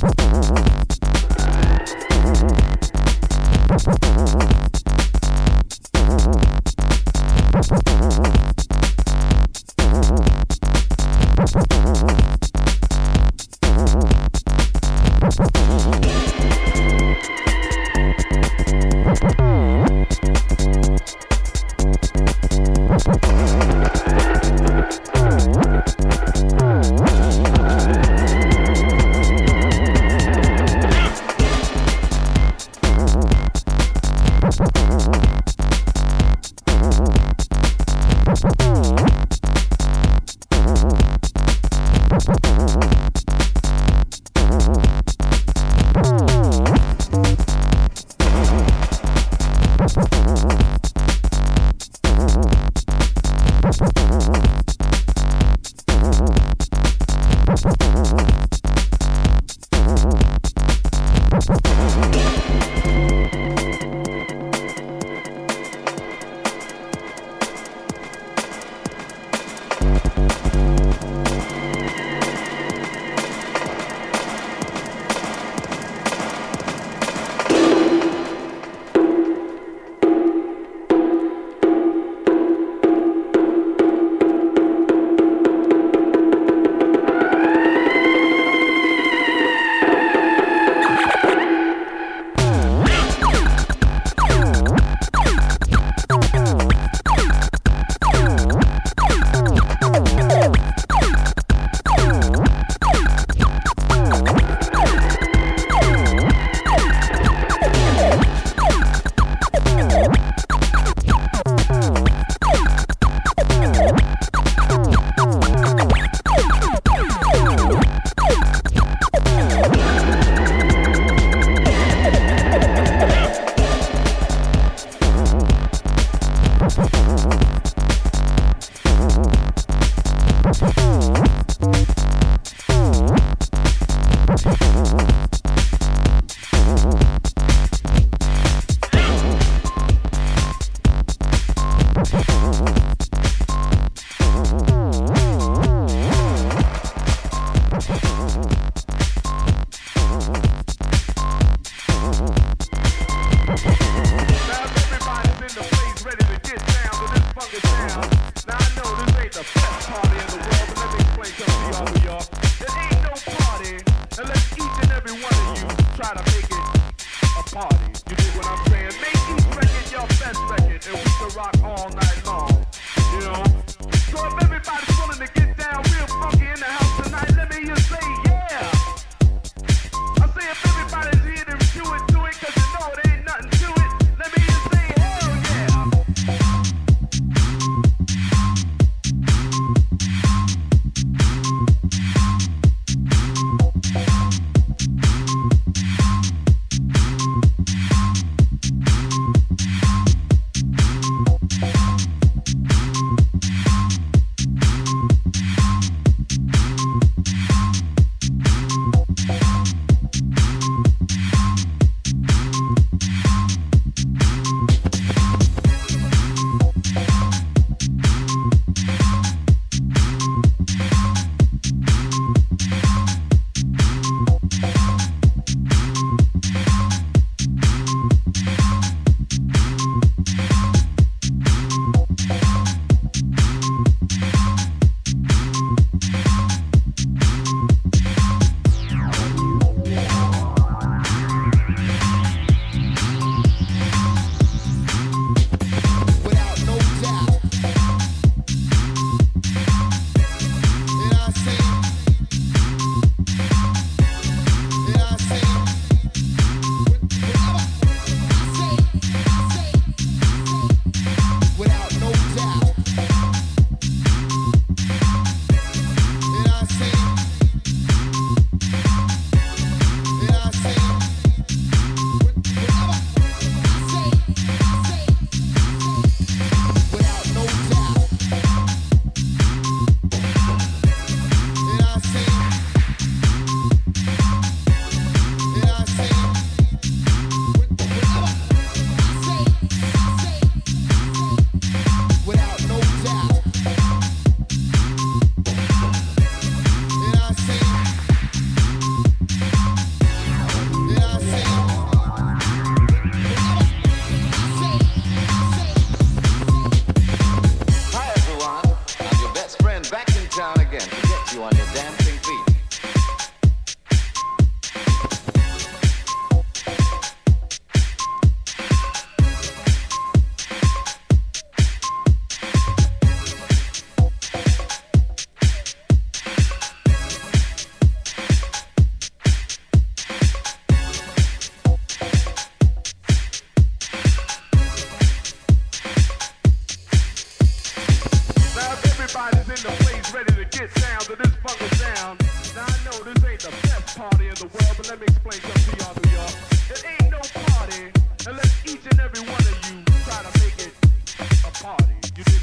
Thank you.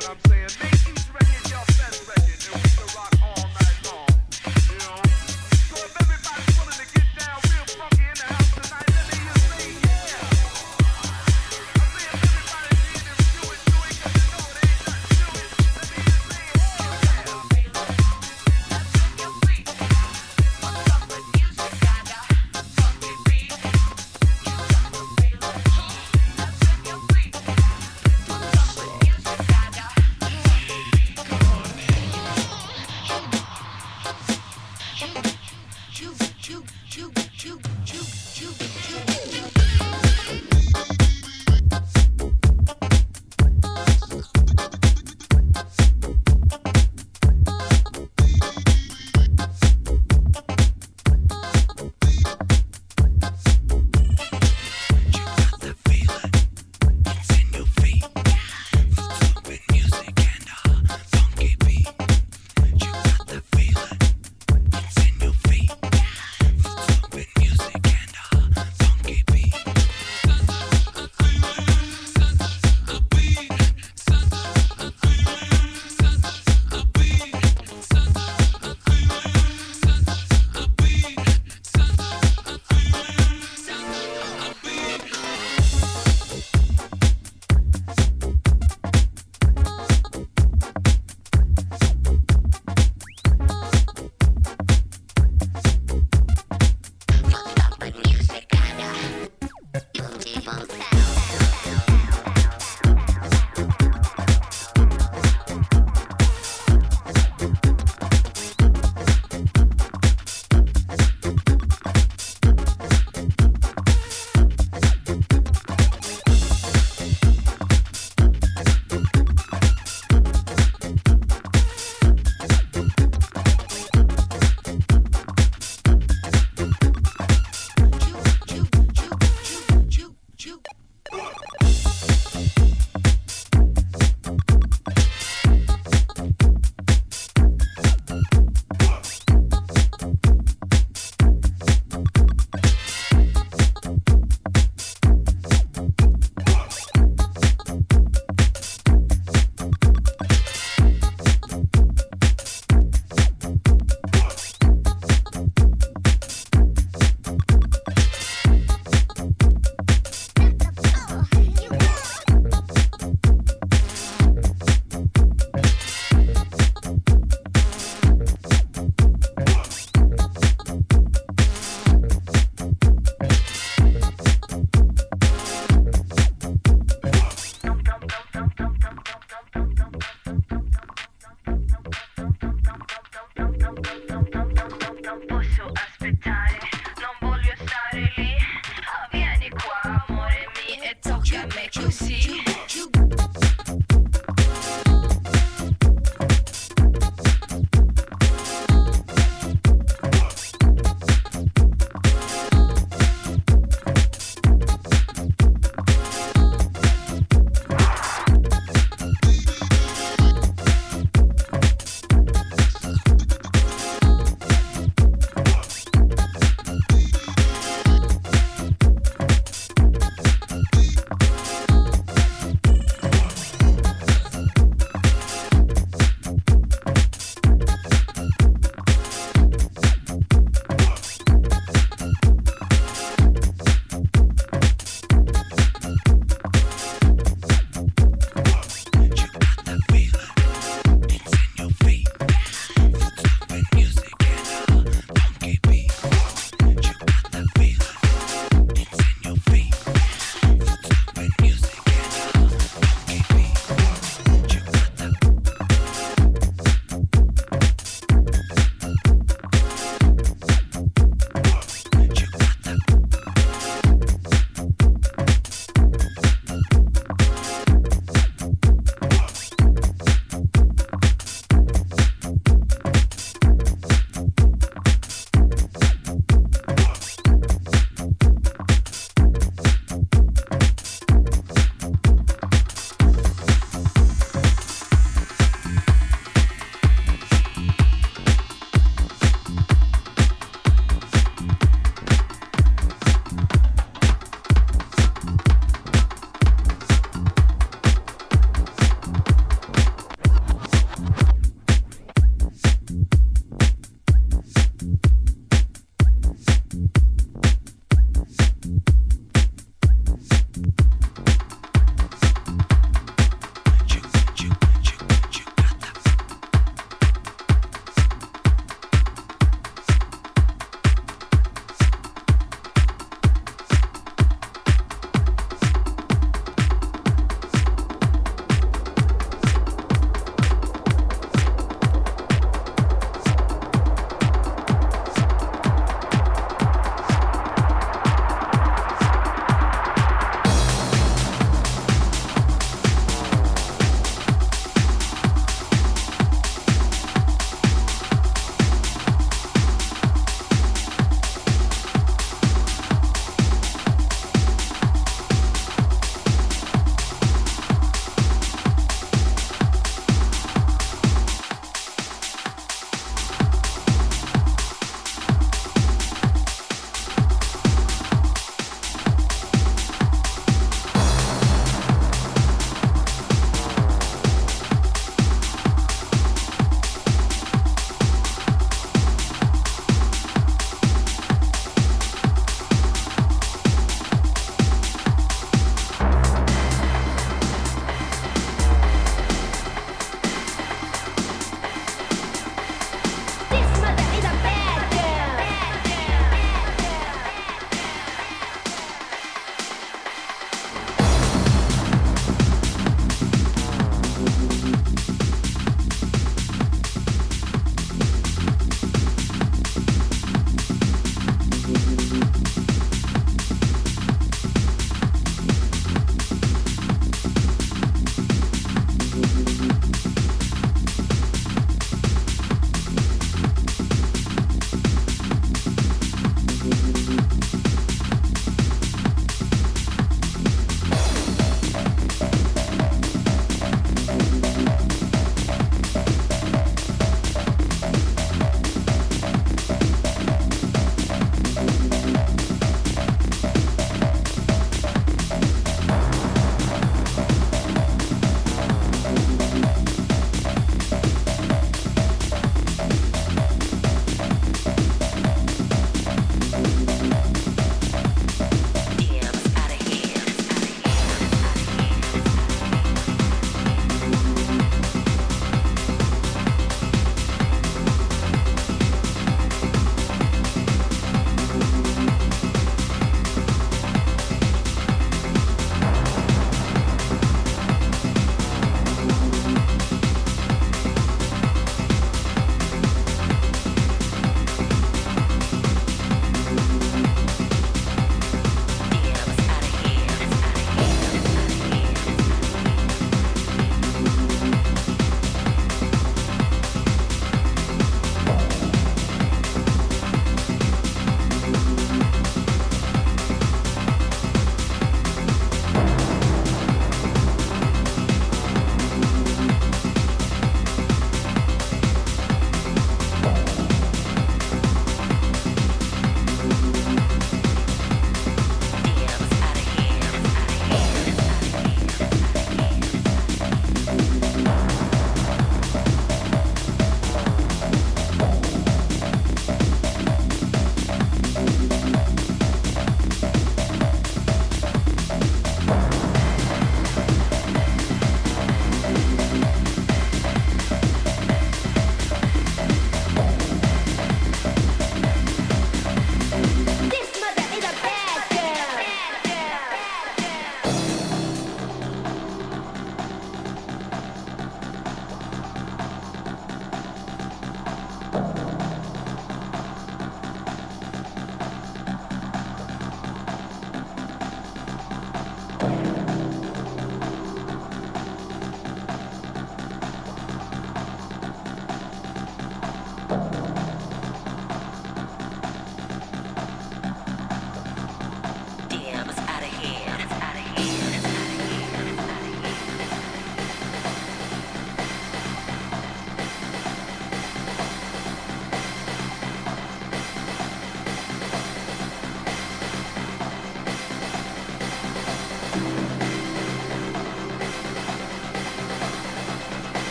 what I'm saying?